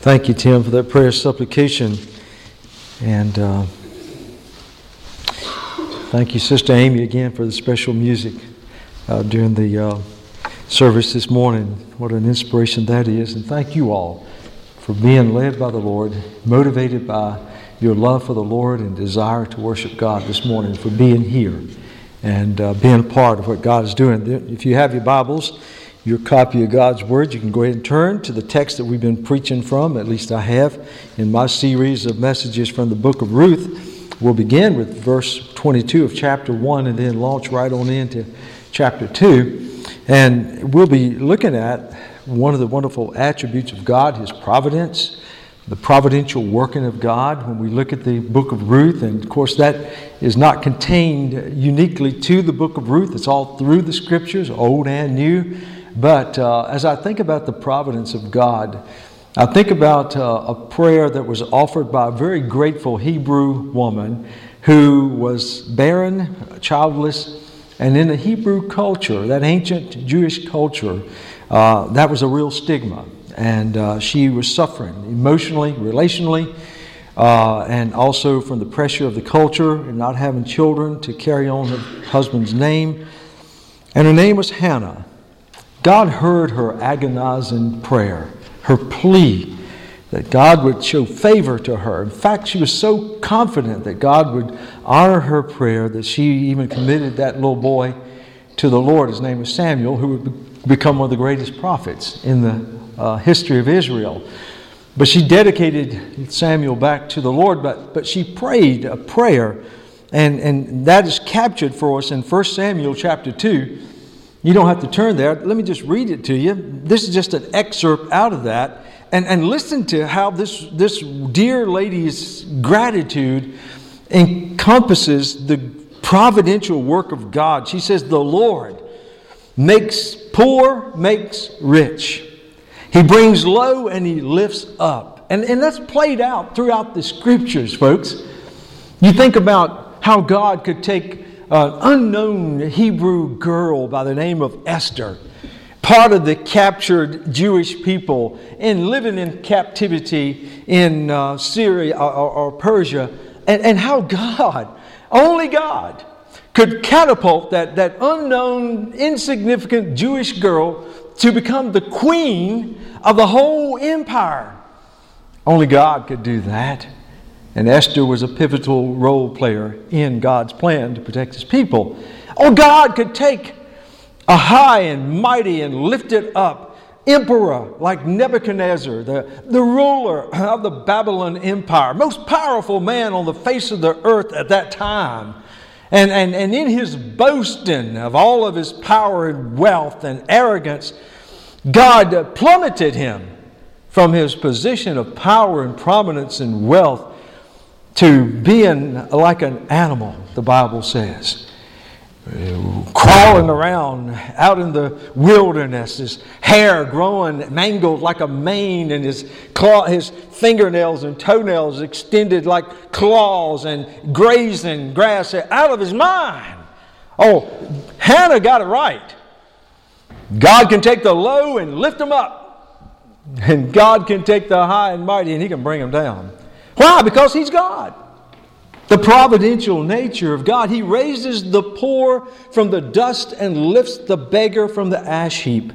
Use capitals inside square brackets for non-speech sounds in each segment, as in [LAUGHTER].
Thank you, Tim, for that prayer supplication. And uh, thank you, Sister Amy, again for the special music uh, during the uh, service this morning. What an inspiration that is. And thank you all for being led by the Lord, motivated by your love for the Lord and desire to worship God this morning, for being here and uh, being part of what God is doing. If you have your Bibles, your copy of God's Word, you can go ahead and turn to the text that we've been preaching from, at least I have, in my series of messages from the book of Ruth. We'll begin with verse 22 of chapter 1 and then launch right on into chapter 2. And we'll be looking at one of the wonderful attributes of God, His providence, the providential working of God when we look at the book of Ruth. And of course, that is not contained uniquely to the book of Ruth, it's all through the scriptures, old and new. But uh, as I think about the providence of God, I think about uh, a prayer that was offered by a very grateful Hebrew woman who was barren, childless, and in the Hebrew culture, that ancient Jewish culture, uh, that was a real stigma. And uh, she was suffering emotionally, relationally, uh, and also from the pressure of the culture and not having children to carry on her husband's name. And her name was Hannah. God heard her agonizing prayer, her plea that God would show favor to her. In fact, she was so confident that God would honor her prayer that she even committed that little boy to the Lord. His name was Samuel, who would become one of the greatest prophets in the uh, history of Israel. But she dedicated Samuel back to the Lord, but, but she prayed a prayer, and, and that is captured for us in 1 Samuel chapter 2 you don't have to turn there. Let me just read it to you. This is just an excerpt out of that. And, and listen to how this, this dear lady's gratitude encompasses the providential work of God. She says, The Lord makes poor, makes rich. He brings low and he lifts up. And, and that's played out throughout the scriptures, folks. You think about how God could take an unknown Hebrew girl by the name of Esther, part of the captured Jewish people and living in captivity in uh, Syria or, or Persia, and, and how God, only God, could catapult that, that unknown, insignificant Jewish girl to become the queen of the whole empire. Only God could do that. And Esther was a pivotal role player in God's plan to protect his people. Oh, God could take a high and mighty and lifted up emperor like Nebuchadnezzar, the, the ruler of the Babylon Empire, most powerful man on the face of the earth at that time. And, and, and in his boasting of all of his power and wealth and arrogance, God plummeted him from his position of power and prominence and wealth to being like an animal, the Bible says. Crawling around out in the wilderness, his hair growing mangled like a mane, and his, claw, his fingernails and toenails extended like claws, and grazing grass out of his mind. Oh, Hannah got it right. God can take the low and lift them up, and God can take the high and mighty and He can bring them down. Why? Because He's God. The providential nature of God. He raises the poor from the dust and lifts the beggar from the ash heap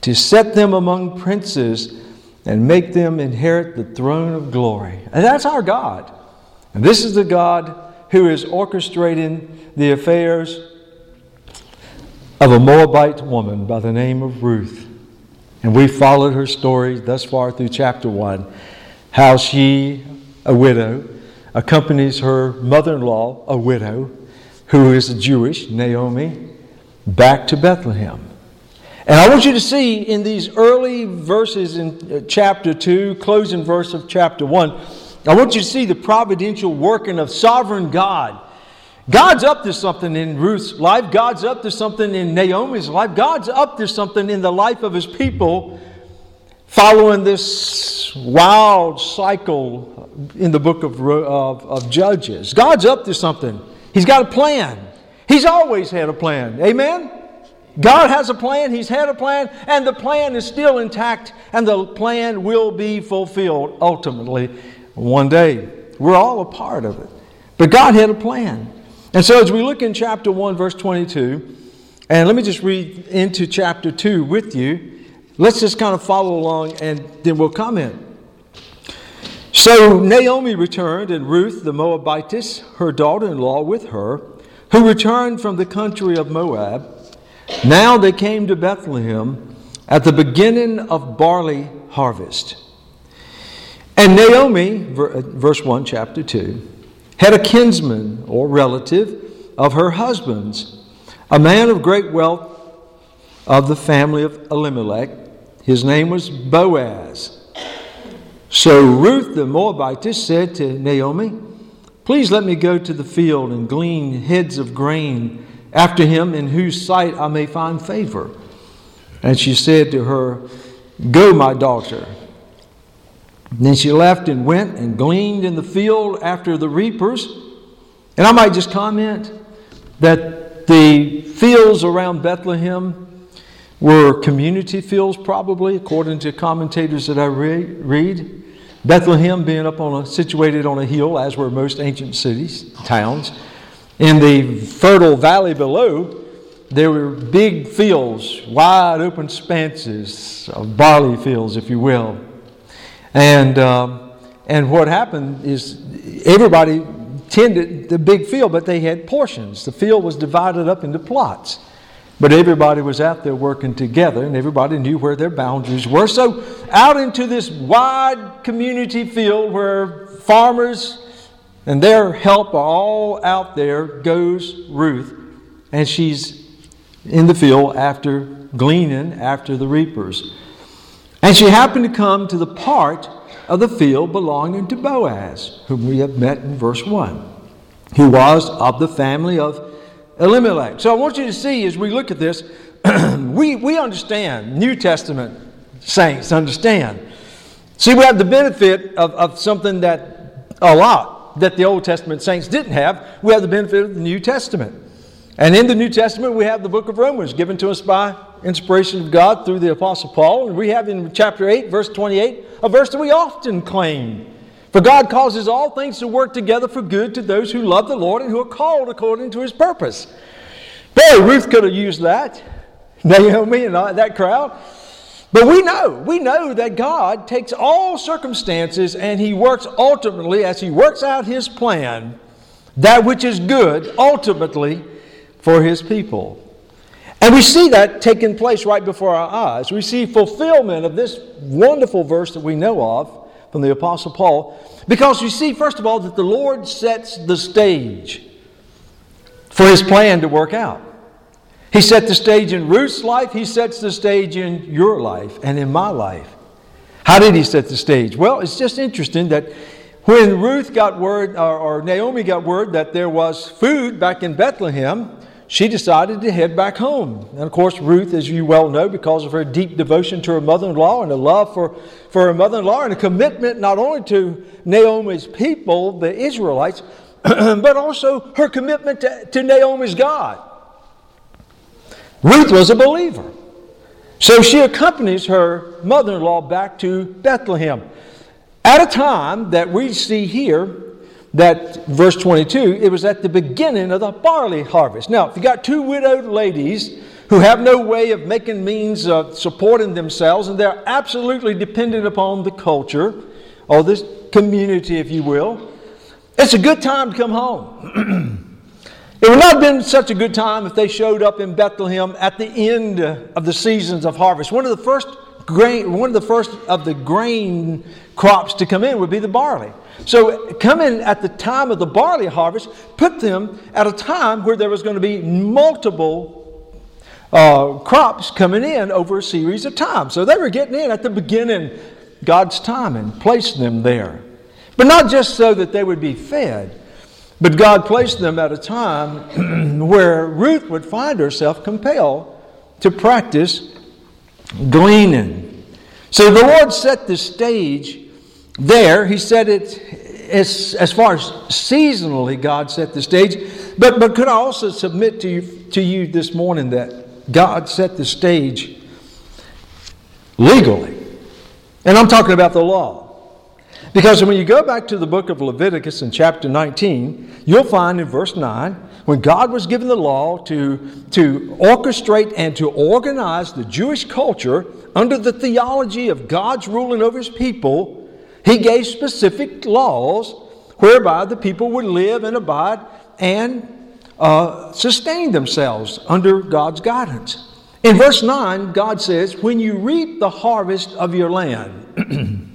to set them among princes and make them inherit the throne of glory. And that's our God. And this is the God who is orchestrating the affairs of a Moabite woman by the name of Ruth. And we followed her story thus far through chapter 1 how she a widow, accompanies her mother in law, a widow, who is a Jewish, Naomi, back to Bethlehem. And I want you to see in these early verses in uh, chapter 2, closing verse of chapter 1, I want you to see the providential working of sovereign God. God's up to something in Ruth's life. God's up to something in Naomi's life. God's up to something in the life of his people following this wild cycle in the book of, of, of, Judges. God's up to something, He's got a plan. He's always had a plan. Amen? God has a plan, He's had a plan, and the plan is still intact, and the plan will be fulfilled ultimately one day. We're all a part of it. But God had a plan. And so as we look in chapter 1, verse 22, and let me just read into chapter 2 with you. Let's just kind of follow along and then we'll comment. So Naomi returned, and Ruth the Moabitess, her daughter in law, with her, who returned from the country of Moab. Now they came to Bethlehem at the beginning of barley harvest. And Naomi, uh, verse 1, chapter 2, had a kinsman or relative of her husband's, a man of great wealth of the family of Elimelech. His name was Boaz. So Ruth the Moabitess said to Naomi, Please let me go to the field and glean heads of grain after him in whose sight I may find favor. And she said to her, Go, my daughter. And then she left and went and gleaned in the field after the reapers. And I might just comment that the fields around Bethlehem were community fields, probably, according to commentators that I read. Bethlehem being up on a, situated on a hill, as were most ancient cities, towns. In the fertile valley below, there were big fields, wide open expanses of barley fields, if you will. And, um, and what happened is everybody tended the big field, but they had portions. The field was divided up into plots. But everybody was out there working together and everybody knew where their boundaries were. So, out into this wide community field where farmers and their help are all out there goes Ruth. And she's in the field after gleaning after the reapers. And she happened to come to the part of the field belonging to Boaz, whom we have met in verse 1, who was of the family of Elimelech. So I want you to see as we look at this, [CLEARS THROAT] we, we understand, New Testament saints understand. See, we have the benefit of, of something that a lot that the Old Testament saints didn't have. We have the benefit of the New Testament. And in the New Testament, we have the book of Romans given to us by inspiration of God through the Apostle Paul. And we have in chapter 8, verse 28, a verse that we often claim. For God causes all things to work together for good to those who love the Lord and who are called according to his purpose. Boy, Ruth could have used that. [LAUGHS] Naomi and that crowd. But we know, we know that God takes all circumstances and he works ultimately, as he works out his plan, that which is good ultimately for his people. And we see that taking place right before our eyes. We see fulfillment of this wonderful verse that we know of from the Apostle Paul, because you see, first of all, that the Lord sets the stage for his plan to work out. He set the stage in Ruth's life, he sets the stage in your life and in my life. How did he set the stage? Well, it's just interesting that when Ruth got word, or, or Naomi got word that there was food back in Bethlehem, she decided to head back home. And of course, Ruth, as you well know, because of her deep devotion to her mother in law and a love for, for her mother in law and a commitment not only to Naomi's people, the Israelites, [CLEARS THROAT] but also her commitment to, to Naomi's God. Ruth was a believer. So she accompanies her mother in law back to Bethlehem. At a time that we see here that verse 22, it was at the beginning of the barley harvest. Now, if you got two widowed ladies who have no way of making means of supporting themselves, and they're absolutely dependent upon the culture or this community, if you will, it's a good time to come home. [CLEARS THROAT] it would not have been such a good time if they showed up in Bethlehem at the end of the seasons of harvest. One of the first grain, one of the first of the grain crops to come in would be the barley. So, come in at the time of the barley harvest, put them at a time where there was going to be multiple uh, crops coming in over a series of times. So, they were getting in at the beginning, God's time, and placed them there. But not just so that they would be fed, but God placed them at a time [CLEARS THROAT] where Ruth would find herself compelled to practice gleaning. So, the Lord set the stage there, he said it as, as far as seasonally, God set the stage. But, but could I also submit to you, to you this morning that God set the stage legally. And I'm talking about the law. Because when you go back to the book of Leviticus in chapter 19, you'll find in verse 9, when God was given the law to, to orchestrate and to organize the Jewish culture under the theology of God's ruling over his people, he gave specific laws whereby the people would live and abide and uh, sustain themselves under God's guidance. In verse 9, God says, When you reap the harvest of your land,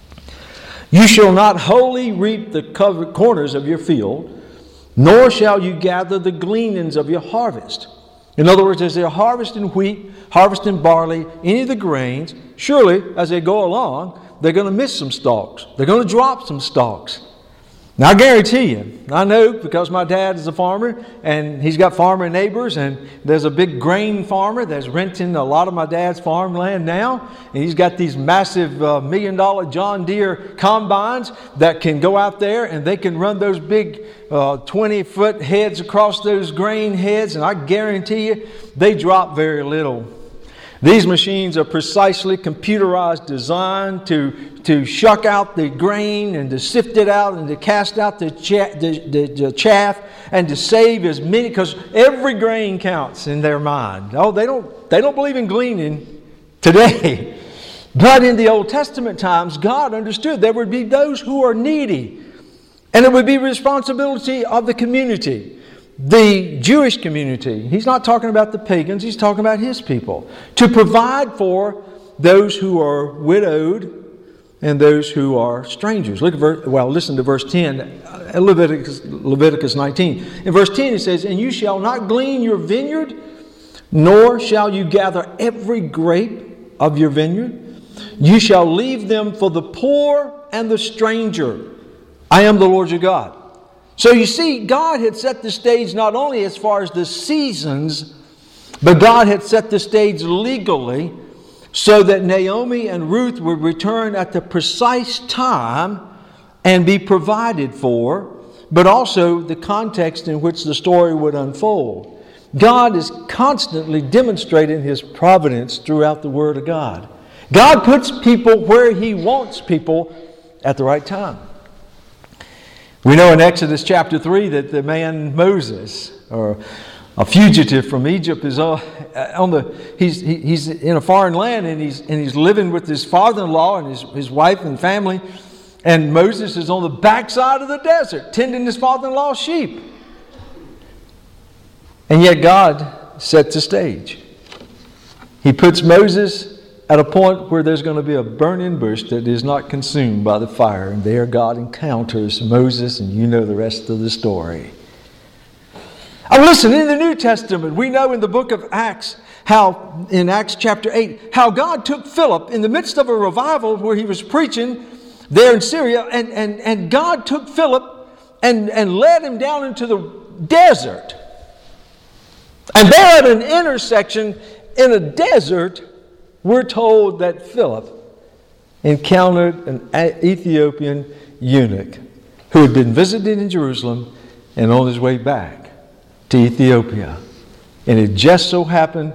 [CLEARS THROAT] you shall not wholly reap the corners of your field, nor shall you gather the gleanings of your harvest. In other words, as they're harvesting wheat, harvesting barley, any of the grains, surely as they go along, they're going to miss some stalks. They're going to drop some stalks. Now, I guarantee you, I know because my dad is a farmer and he's got farmer neighbors, and there's a big grain farmer that's renting a lot of my dad's farmland now. And he's got these massive uh, million dollar John Deere combines that can go out there and they can run those big uh, 20 foot heads across those grain heads, and I guarantee you, they drop very little. These machines are precisely computerized, designed to, to shuck out the grain and to sift it out and to cast out the, cha- the, the, the chaff and to save as many, because every grain counts in their mind. Oh, they don't, they don't believe in gleaning today. [LAUGHS] But in the Old Testament times, God understood there would be those who are needy, and it would be responsibility of the community the Jewish community, he's not talking about the pagans, he's talking about his people, to provide for those who are widowed and those who are strangers. Look at verse, well, listen to verse 10, uh, Leviticus, Leviticus 19. In verse 10 it says, And you shall not glean your vineyard, nor shall you gather every grape of your vineyard. You shall leave them for the poor and the stranger. I am the Lord your God. So you see, God had set the stage not only as far as the seasons, but God had set the stage legally so that Naomi and Ruth would return at the precise time and be provided for, but also the context in which the story would unfold. God is constantly demonstrating His providence throughout the Word of God. God puts people where He wants people at the right time. We know in Exodus chapter 3 that the man Moses, or a fugitive from Egypt, is uh, on the, he's, he's in a foreign land and he's, and he's living with his father in law and his, his wife and family. And Moses is on the backside of the desert tending his father in law's sheep. And yet God sets the stage. He puts Moses at a point where there's going to be a burning bush that is not consumed by the fire. And there God encounters Moses, and you know the rest of the story. Oh, listen, in the New Testament, we know in the book of Acts how, in Acts chapter 8, how God took Philip in the midst of a revival where he was preaching there in Syria, and, and, and God took Philip and, and led him down into the desert. And there at an intersection in a desert, we're told that Philip encountered an Ethiopian eunuch who had been visiting in Jerusalem and on his way back to Ethiopia. And it just so happened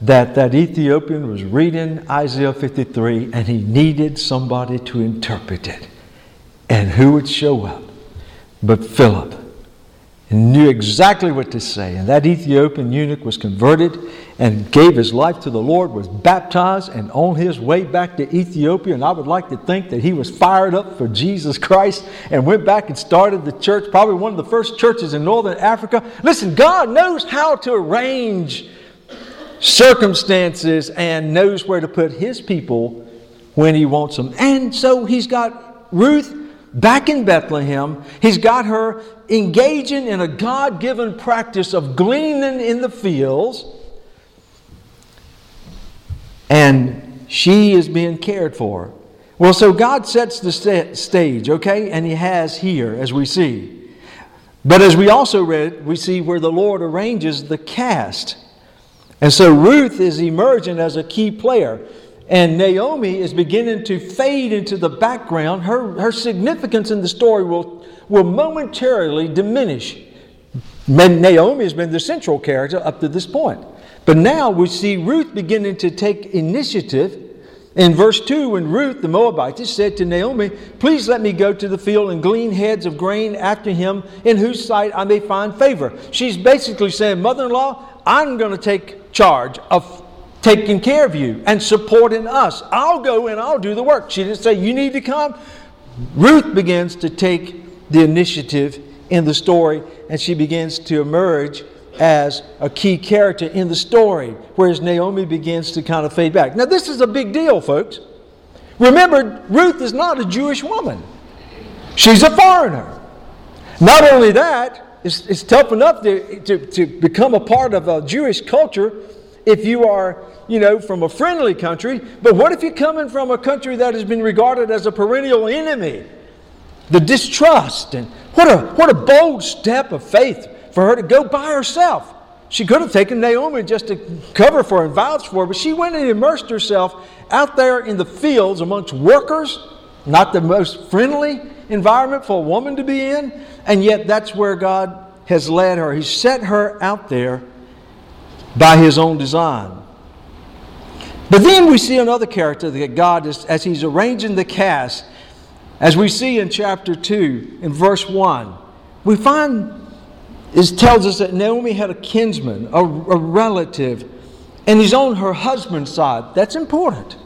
that that Ethiopian was reading Isaiah 53 and he needed somebody to interpret it. And who would show up but Philip? And knew exactly what to say. And that Ethiopian eunuch was converted and gave his life to the Lord, was baptized, and on his way back to Ethiopia. And I would like to think that he was fired up for Jesus Christ and went back and started the church, probably one of the first churches in northern Africa. Listen, God knows how to arrange circumstances and knows where to put his people when he wants them. And so he's got Ruth back in Bethlehem. He's got her engaging in a God given practice of gleaning in the fields. And she is being cared for. Well, so God sets the st- stage, okay? And He has here, as we see. But as we also read, we see where the Lord arranges the cast. And so Ruth is emerging as a key player. And Naomi is beginning to fade into the background. Her, her significance in the story will, will momentarily diminish. Naomi has been the central character up to this point. But now we see Ruth beginning to take initiative. In verse 2, when Ruth the Moabitess said to Naomi, Please let me go to the field and glean heads of grain after him, in whose sight I may find favor. She's basically saying, Mother in law, I'm going to take charge of taking care of you and supporting us. I'll go and I'll do the work. She didn't say, You need to come. Ruth begins to take the initiative in the story and she begins to emerge as a key character in the story, whereas Naomi begins to kind of fade back. Now, this is a big deal, folks. Remember, Ruth is not a Jewish woman, she's a foreigner. Not only that, it's, it's tough enough to, to, to become a part of a Jewish culture if you are, you know, from a friendly country. But what if you're coming from a country that has been regarded as a perennial enemy? The distrust and what a what a bold step of faith for her to go by herself. She could have taken Naomi just to cover for and vouch for but she went and immersed herself out there in the fields amongst workers, not the most friendly environment for a woman to be in, and yet that's where God has led her. He set her out there by His own design. But then we see another character that God is, as He's arranging the cast, as we see in chapter 2, in verse 1, we find it tells us that Naomi had a kinsman, a, a relative, and he's on her husband's side. That's important.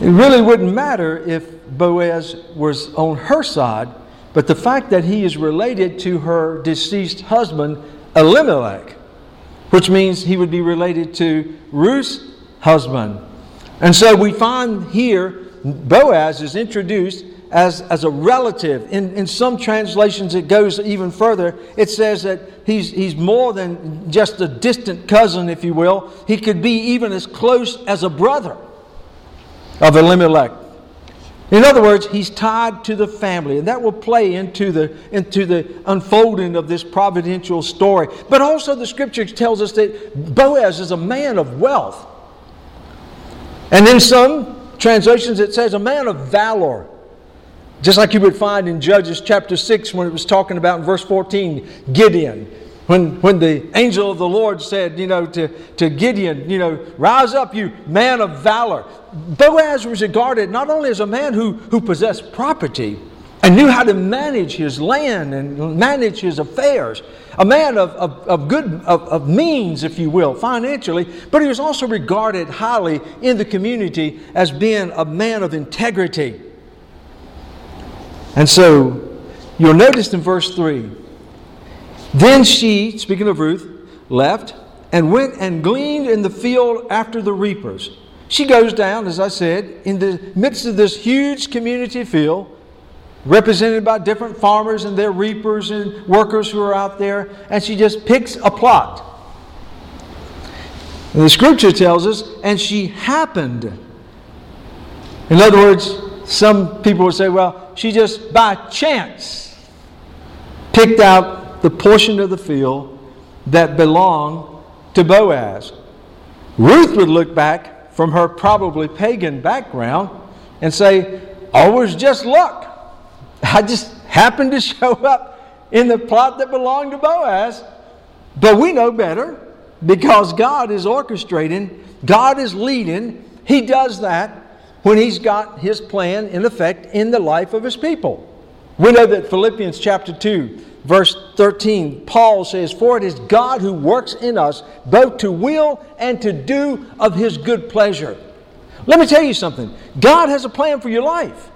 It really wouldn't matter if Boaz was on her side, but the fact that he is related to her deceased husband, Elimelech, which means he would be related to Ruth's husband. And so we find here Boaz is introduced as, as a relative. In, in some translations, it goes even further. It says that he's, he's more than just a distant cousin, if you will. He could be even as close as a brother of Elimelech. In other words, he's tied to the family, and that will play into the, into the unfolding of this providential story. But also, the scripture tells us that Boaz is a man of wealth. And in some translations, it says a man of valor. Just like you would find in Judges chapter 6 when it was talking about in verse 14, Gideon. When, when the angel of the Lord said, you know, to, to Gideon, you know, rise up, you man of valor. Boaz was regarded not only as a man who, who possessed property and knew how to manage his land and manage his affairs, a man of, of, of good, of, of means, if you will, financially, but he was also regarded highly in the community as being a man of integrity and so you'll notice in verse 3 Then she, speaking of Ruth, left and went and gleaned in the field after the reapers. She goes down, as I said, in the midst of this huge community field, represented by different farmers and their reapers and workers who are out there, and she just picks a plot. And the scripture tells us, and she happened. In other words, some people would say, well, she just by chance picked out the portion of the field that belonged to Boaz. Ruth would look back from her probably pagan background and say, it was just luck. [LAUGHS] I just happened to show up in the plot that belonged to Boaz. But we know better because God is orchestrating, God is leading. He does that when he's got his plan in effect in the life of his people. We know that Philippians chapter 2, verse 13, Paul says, For it is God who works in us both to will and to do of his good pleasure. Let me tell you something God has a plan for your life.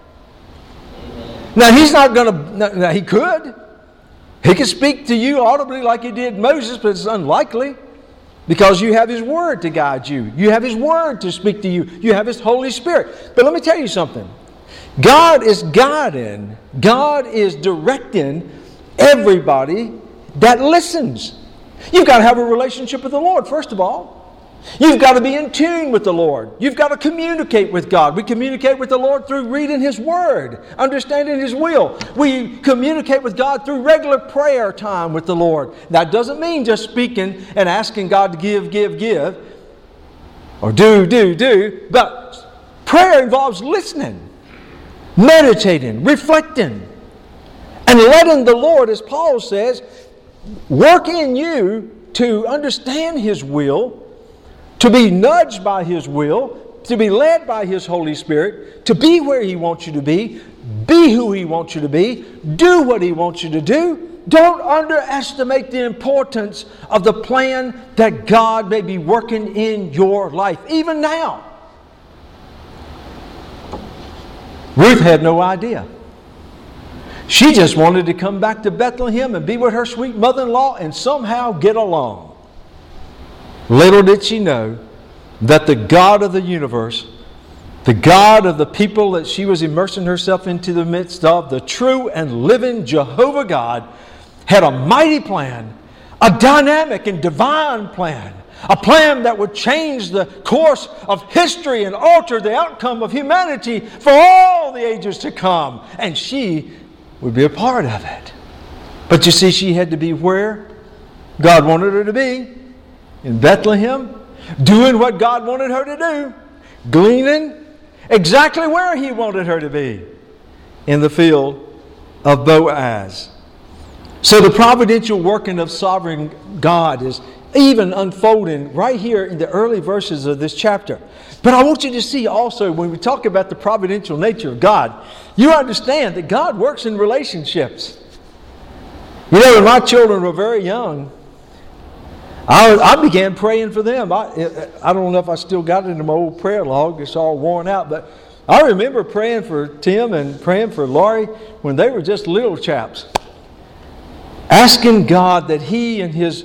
Now, he's not going to, now, he could. He could speak to you audibly like he did Moses, but it's unlikely. Because you have His Word to guide you. You have His Word to speak to you. You have His Holy Spirit. But let me tell you something God is guiding, God is directing everybody that listens. You've got to have a relationship with the Lord, first of all. You've got to be in tune with the Lord. You've got to communicate with God. We communicate with the Lord through reading His Word, understanding His will. We communicate with God through regular prayer time with the Lord. That doesn't mean just speaking and asking God to give, give, give, or do, do, do, but prayer involves listening, meditating, reflecting, and letting the Lord, as Paul says, work in you to understand His will, to be nudged by His will, to be led by His Holy Spirit, to be where He wants you to be, be who He wants you to be, do what He wants you to do. Don't underestimate the importance of the plan that God may be working in your life, even now. Ruth had no idea. She just wanted to come back to Bethlehem and be with her sweet mother in law and somehow get along. Little did she know that the God of the universe, the God of the people that she was immersing herself into the midst of, the true and living Jehovah God, had a mighty plan, a dynamic and divine plan, a plan that would change the course of history and alter the outcome of humanity for all the ages to come. And she would be a part of it. But you see, she had to be where God wanted her to be in Bethlehem, doing what God wanted her to do, gleaning exactly where He wanted her to be in the field of Boaz. So the providential working of sovereign God is even unfolding right here in the early verses of this chapter. But I want you to see also when we talk about the providential nature of God, you understand that God works in relationships. You know, when my children were very young, I, I began praying for them. I, I don't know if I still got it in my old prayer log, it's all worn out, but I remember praying for Tim and praying for Laurie when they were just little chaps asking God that He and His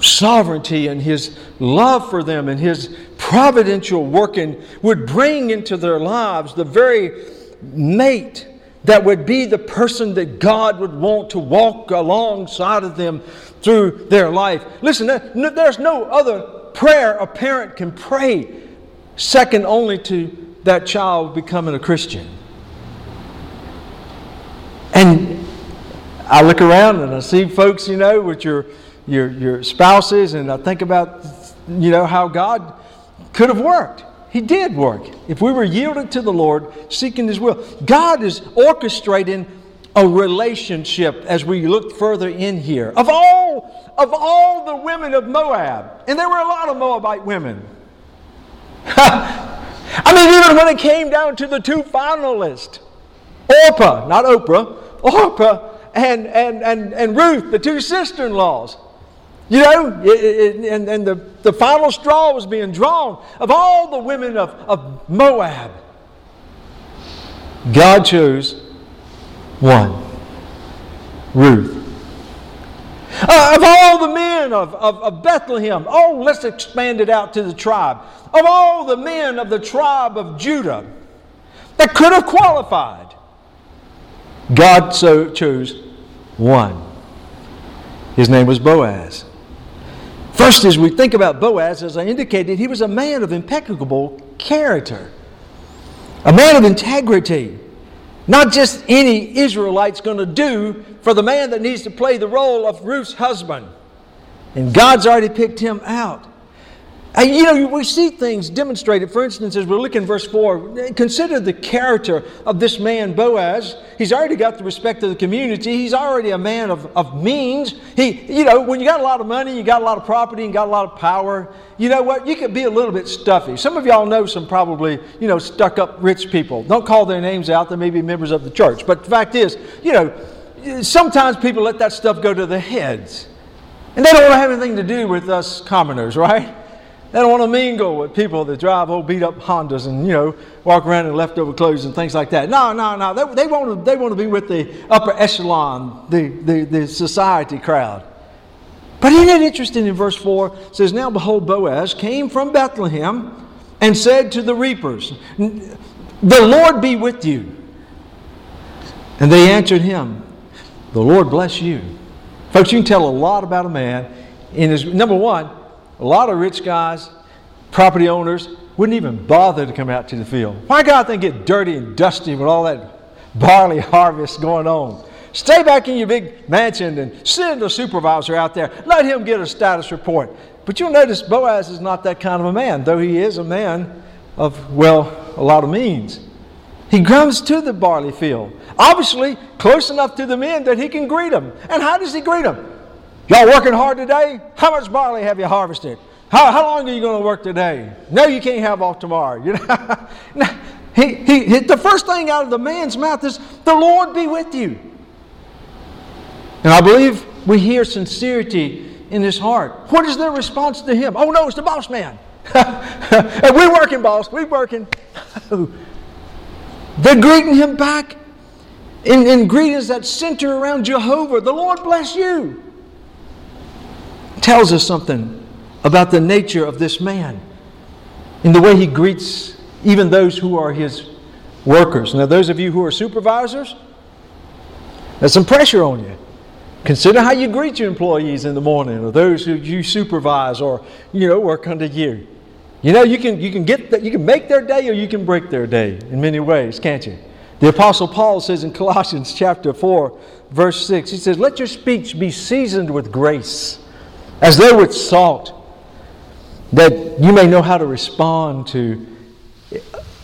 sovereignty and His love for them and His providential working would bring into their lives the very mate that would be the person that God would want to walk alongside of them through their life. Listen, there's no other prayer a parent can pray second only to that child becoming a Christian. And I look around and I see folks, you know, with your, your, your spouses, and I think about, you know, how God could have worked. He did work. If we were yielded to the Lord, seeking His will, God is orchestrating a relationship as we look further in here. Of all, of all the women of Moab, and there were a lot of Moabite women. [LAUGHS] I mean, even when it came down to the two finalists, Orpah, not Oprah, Orpah and, and, and, and Ruth, the two sister in laws. You know, and, and the, the final straw was being drawn of all the women of, of Moab. God chose one Ruth. Uh, of all the men of, of, of, Bethlehem, oh, let's expand it out to the tribe. Of all the men of the tribe of Judah that could have qualified, God so chose one. His name was Boaz. First, as we think about Boaz, as I indicated, he was a man of impeccable character, a man of integrity. Not just any Israelite's going to do for the man that needs to play the role of Ruth's husband. And God's already picked him out. And, you know, we see things demonstrated. For instance, as we look in verse 4, consider the character of this man, Boaz. He's already got the respect of the community. He's already a man of, of means. He, you know, when you got a lot of money, you got a lot of property, and got a lot of power, you know what? You can be a little bit stuffy. Some of y'all know some probably, you know, stuck up rich people. Don't call their names out. They may be members of the church. But the fact is, you know, sometimes people let that stuff go to their heads. And they don't want to have anything to do with us commoners, right? They don't want to mingle with people that drive old beat up Hondas and, you know, walk around in leftover clothes and things like that. No, no, no. They, they, want, to, they want to be with the upper echelon, the, the, the society crowd. But isn't it interesting in verse 4? It says, Now behold, Boaz came from Bethlehem and said to the reapers, The Lord be with you. And they answered him, The Lord bless you. Folks, you can tell a lot about a man in his, number one, a lot of rich guys, property owners, wouldn't even bother to come out to the field. Why God they get dirty and dusty with all that barley [LAUGHS] harvest going on? Stay back in your big mansion and send a supervisor out there. Let him get a status report. But you'll notice Boaz is not that kind of a man, though he is a man of, well, a lot of means. He comes to the barley field, obviously close enough to the men that he can greet them. And how does he greet them? Y'all working hard today? How much barley have you harvested? How, how long are you going to work today? No, you can't have off tomorrow. You know? [LAUGHS] he, he, he, the first thing out of the man's mouth is, The Lord be with you. And I believe we hear sincerity in his heart. What is their response to him? Oh, no, it's the boss man. [LAUGHS] we're working, boss. We're working. [LAUGHS] They're greeting him back in, in greetings that center around Jehovah. The Lord bless you. Tells us something about the nature of this man in the way he greets even those who are his workers. Now, those of you who are supervisors, there's some pressure on you. Consider how you greet your employees in the morning or those who you supervise or, you know, work under you. You know, you can, you can get that, you can make their day or you can break their day in many ways, can't you? The Apostle Paul says in Colossians chapter 4, verse 6, he says, Let your speech be seasoned with grace, as though with salt, that you may know how to respond to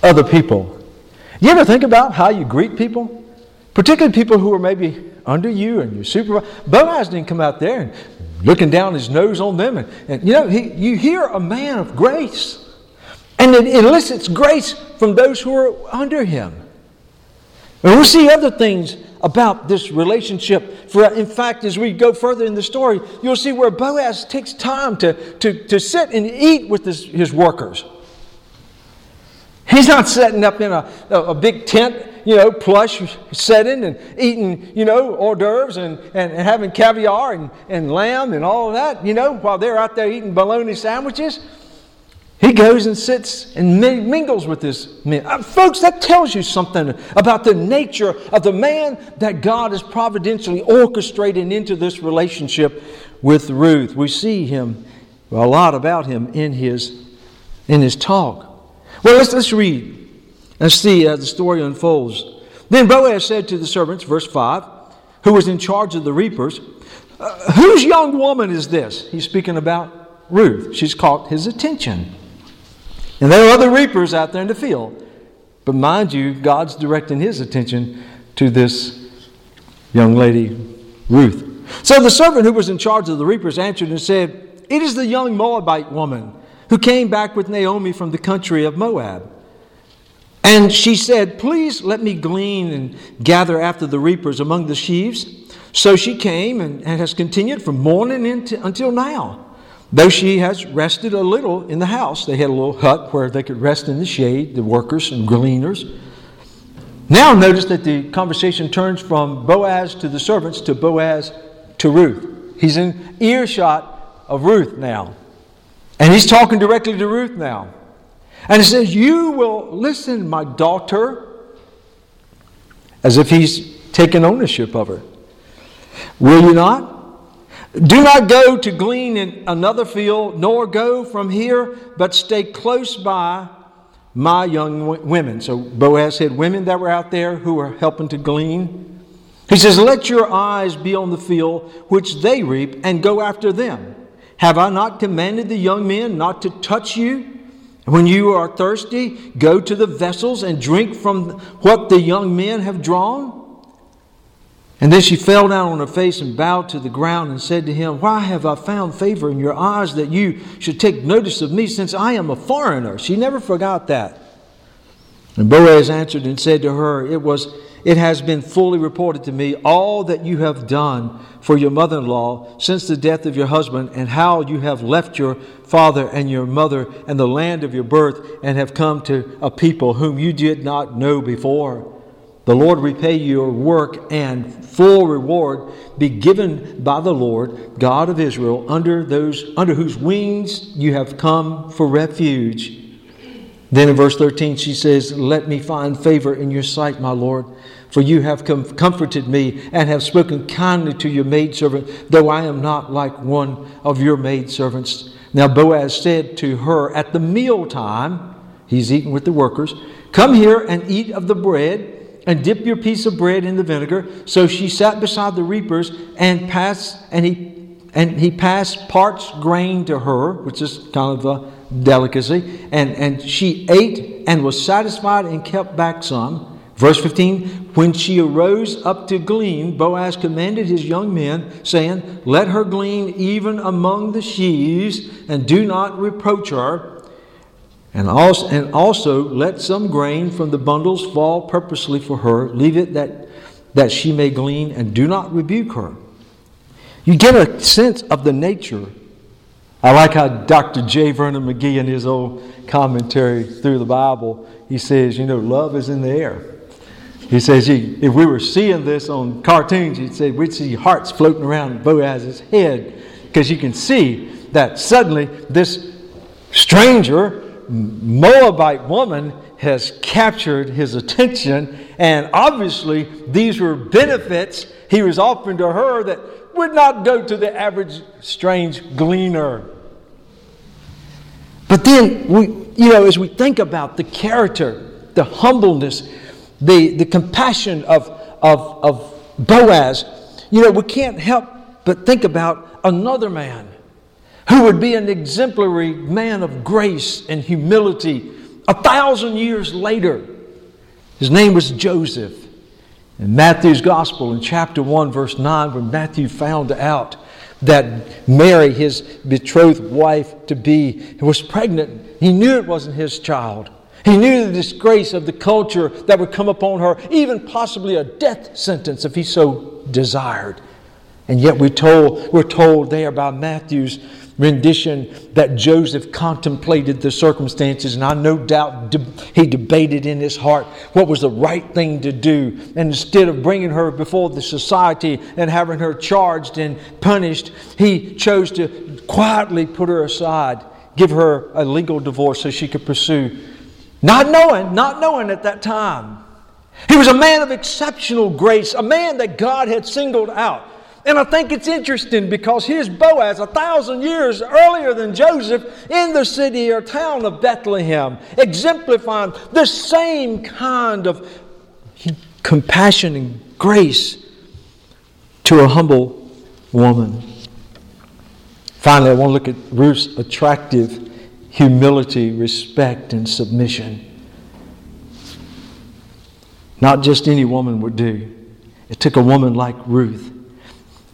other people. You ever think about how you greet people? Particularly people who are maybe under you and your supervisor. Boaz didn't come out there and looking down his nose on them. And, and you know, he, you hear a man of grace, and it elicits grace from those who are under him. And we'll see other things about this relationship. For in fact, as we go further in the story, you'll see where Boaz takes time to, to, to sit and eat with his, his workers. He's not setting up in a, a, big tent you know, plush setting and eating, you know, hors d'oeuvres and, and, and, having caviar and, and lamb and all of that, you know, while they're out there eating bologna sandwiches. He goes and sits and mingles with this man. Uh, folks, that tells you something about the nature of the man that God is providentially orchestrating into this relationship with Ruth. We see him, a lot about him in his, in his talk. Well, let's, let's read and see as the story unfolds. Then Boaz said to the servants, verse 5, who was in charge of the reapers, uh, Whose young woman is this? He's speaking about Ruth. She's caught his attention. And there are other reapers out there in the field. But mind you, God's directing his attention to this young lady, Ruth. So the servant who was in charge of the reapers answered and said, It is the young Moabite woman who came back with Naomi from the country of Moab. And she said, Please let me glean and gather after the reapers among the sheaves. So she came and, and has continued from morning into, until now. Though she has rested a little in the house, they had a little hut where they could rest in the shade, the workers and gleaners. Now notice that the conversation turns from Boaz to the servants to Boaz to Ruth. He's in earshot of Ruth now. And he's talking directly to Ruth now. And he says, You will listen, my daughter, as if he's taken ownership of her. Will you not? Do not go to glean in another field, nor go from here, but stay close by my young women. So Boaz had women that were out there who were helping to glean. He says, Let your eyes be on the field which they reap, and go after them. Have I not commanded the young men not to touch you? When you are thirsty, go to the vessels and drink from what the young men have drawn. And then she fell down on her face and bowed to the ground and said to him, Why have I found favor in your eyes that you should take notice of me since I am a foreigner? She never forgot that. And Boaz answered and said to her, It was it has been fully reported to me all that you have done for your mother in law since the death of your husband, and how you have left your father and your mother and the land of your birth, and have come to a people whom you did not know before. The Lord repay your work, and full reward be given by the Lord, God of Israel, under, those, under whose wings you have come for refuge. Then in verse 13, she says, Let me find favor in your sight, my Lord, for you have com- comforted me and have spoken kindly to your maidservant, though I am not like one of your maidservants. Now Boaz said to her at the meal time, he's eating with the workers, Come here and eat of the bread and dip your piece of bread in the vinegar. So she sat beside the reapers and passed, and he and he passed parched grain to her, which is kind of a delicacy, and, and she ate and was satisfied and kept back some. Verse 15 When she arose up to glean, Boaz commanded his young men, saying, Let her glean even among the sheaves, and do not reproach her. And also, and also let some grain from the bundles fall purposely for her. Leave it that, that she may glean, and do not rebuke her. You get a sense of the nature. I like how Dr. J. Vernon McGee, in his old commentary through the Bible, he says, You know, love is in the air. He says, if we were seeing this on cartoons, he'd say we'd see hearts floating around Boaz's head because you can see that suddenly this stranger, Moabite woman, has captured his attention, and obviously these were benefits he was offering to her that would not go to the average strange gleaner. But then we, you know, as we think about the character, the humbleness, the, the compassion of, of, of Boaz, you know, we can't help but think about another man who would be an exemplary man of grace and humility a thousand years later. His name was Joseph. In Matthew's Gospel, in chapter 1, verse 9, when Matthew found out that Mary, his betrothed wife to be, was pregnant, he knew it wasn't his child. He knew the disgrace of the culture that would come upon her, even possibly a death sentence if he so desired. And yet we told, we're told there by Matthew's rendition that Joseph contemplated the circumstances, and I no doubt he debated in his heart what was the right thing to do. And instead of bringing her before the society and having her charged and punished, he chose to quietly put her aside, give her a legal divorce so she could pursue not knowing, not knowing at that time. He was a man of exceptional grace, a man that God had singled out. And I think it's interesting because here's Boaz, a thousand years earlier than Joseph, in the city or town of Bethlehem, exemplifying the same kind of compassion and grace to a humble woman. Finally, I want to look at Ruth's attractive humility, respect, and submission. Not just any woman would do. It took a woman like Ruth.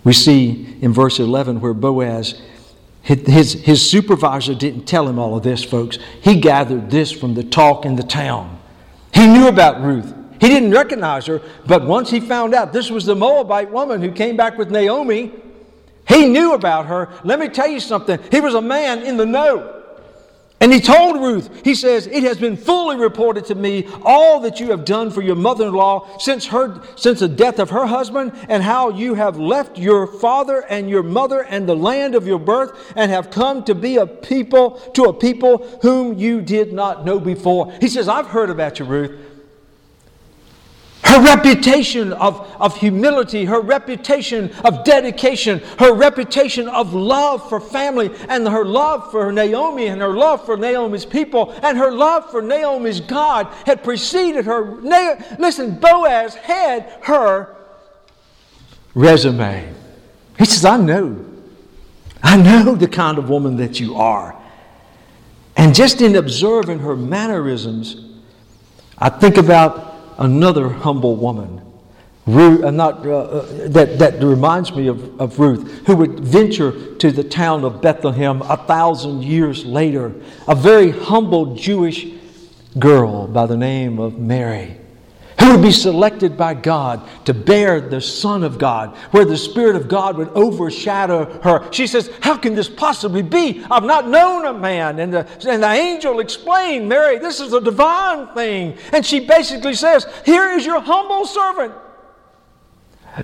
We see in verse 11 where Boaz, his, his supervisor didn't tell him all of this, folks. He gathered this from the talk in the town. He knew about Ruth. He didn't recognize her, but once he found out this was the Moabite woman who came back with Naomi, he knew about her. Let me tell you something. He was a man in the know. And he told Ruth, he says, It has been fully reported to me all that you have done for your mother in law since, her, since the death of her husband, and how you have left your father and your mother and the land of your birth, and have come to be a people, to a people whom you did not know before. He says, I've heard about you, Ruth. Her reputation of, of humility, her reputation of dedication, her reputation of love for family, and her love for Naomi, and her love for Naomi's people, and her love for Naomi's God had preceded her. Listen, Boaz had her resume. He says, I know. I know the kind of woman that you are. And just in observing her mannerisms, I think about another humble woman. Ruth, uh, not, uh, uh, that, that reminds me of, of Ruth, who would venture to the town of Bethlehem a thousand years later. A very humble Jewish girl by the name of Mary would be selected by God to bear the Son of God, where the Spirit of God would overshadow her. She says, How can this possibly be? I've not known a man. And the, and the angel explained, Mary, this is a divine thing. And she basically says, Here is your humble servant.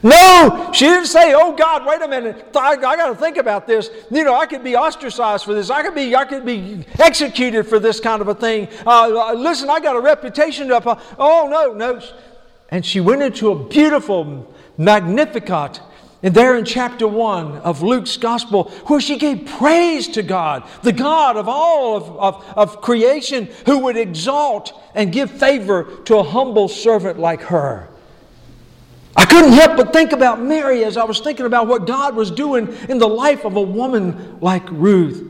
No, she didn't say, "Oh God, wait a minute. I, I got to think about this. You know, I could be ostracized for this. I could be, I could be executed for this kind of a thing. Uh, uh listen, I got a reputation to uphold. Oh no, no." And she went into a beautiful Magnificat. And there in chapter 1 of Luke's gospel, where she gave praise to God, the God of all of, of, of creation, who would exalt and give favor to a humble servant like her. I couldn't help but think about Mary as I was thinking about what God was doing in the life of a woman like Ruth.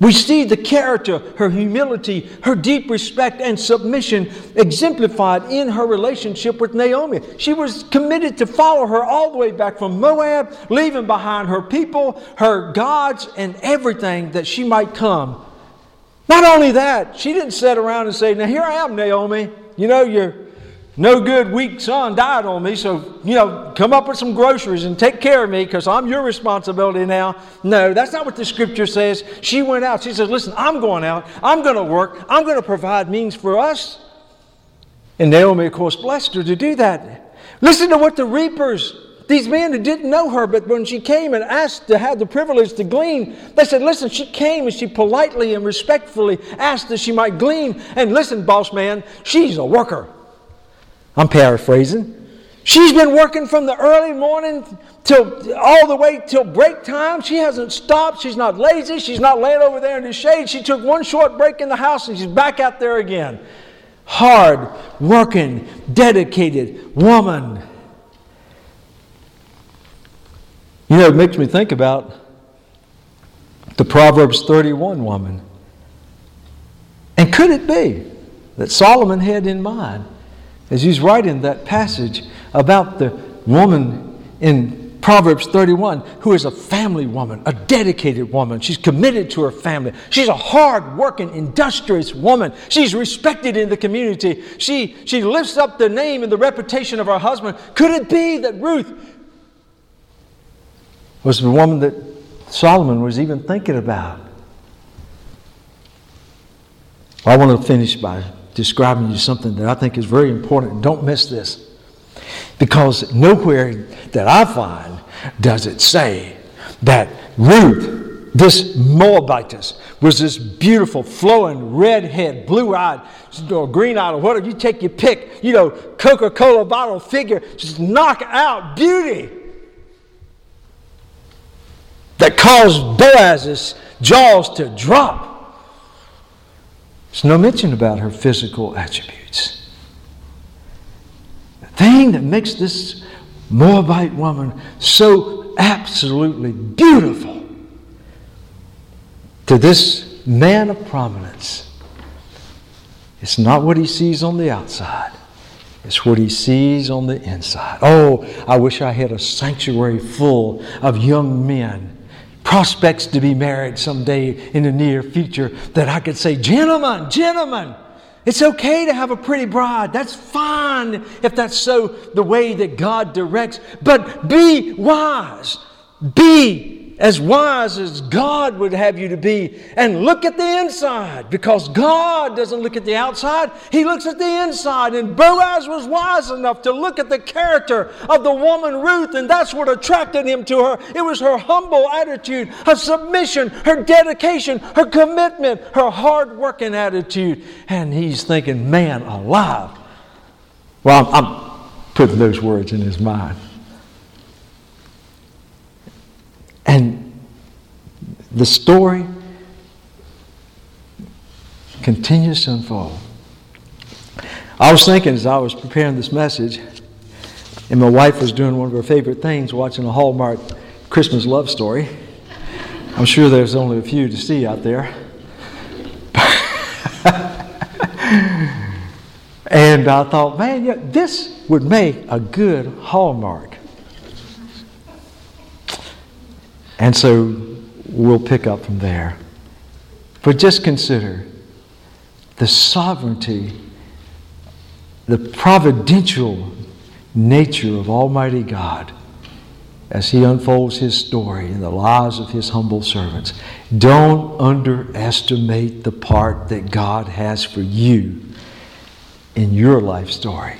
We see the character, her humility, her deep respect and submission exemplified in her relationship with Naomi. She was committed to follow her all the way back from Moab, leaving behind her people, her gods, and everything that she might come. Not only that, she didn't sit around and say, Now here I am, Naomi. You know, you're no good, weak son died on me, so, you know, come up with some groceries and take care of me because I'm your responsibility now. No, that's not what the scripture says. She went out. She says, Listen, I'm going out. I'm going to work. I'm going to provide means for us. And Naomi, of course, blessed her to do that. Listen to what the reapers, these men who didn't know her, but when she came and asked to have the privilege to glean, they said, Listen, she came and she politely and respectfully asked that she might glean. And listen, boss man, she's a worker. I'm paraphrasing. She's been working from the early morning till all the way till break time. She hasn't stopped. She's not lazy. She's not laying over there in the shade. She took one short break in the house and she's back out there again. Hard working, dedicated woman. You know, it makes me think about the Proverbs 31 woman. And could it be that Solomon had in mind as he's writing that passage about the woman in Proverbs 31 who is a family woman, a dedicated woman. She's committed to her family. She's a hard working, industrious woman. She's respected in the community. She, she lifts up the name and the reputation of her husband. Could it be that Ruth was the woman that Solomon was even thinking about? I want to finish by describing you something that I think is very important. Don't miss this. Because nowhere that I find does it say that Ruth, this Moabitess, was this beautiful, flowing, red head, blue eyed, or green eyed, or whatever you take your pick, you know, Coca Cola bottle figure, just knock out beauty that caused Boaz's jaws to drop. There's no mention about her physical attributes. The thing that makes this Moabite woman so absolutely beautiful to this man of prominence it's not what he sees on the outside. It's what he sees on the inside. Oh, I wish I had a sanctuary full of young men prospects to be married someday in the near future that I could say, Gentlemen, gentlemen, it's okay to have a pretty bride. That's fine if that's so the way that God directs. But be wise. Be as wise as God would have you to be and look at the inside because God doesn't look at the outside, He looks at the inside. And Boaz was wise enough to look at the character of the woman Ruth, and that's what attracted him to her. It was her humble attitude, her submission, her dedication, her commitment, her hard working attitude. And he's thinking, man alive. Well, I'm, I'm putting those words in his mind. And the story continues to unfold. I was thinking as I was preparing this message, and my wife was doing one of her favorite things, watching a Hallmark Christmas love story. I'm sure there's only a few to see out there. [LAUGHS] and I thought, man, this would make a good Hallmark. And so we'll pick up from there. But just consider the sovereignty, the providential nature of Almighty God as He unfolds His story in the lives of His humble servants. Don't underestimate the part that God has for you in your life story.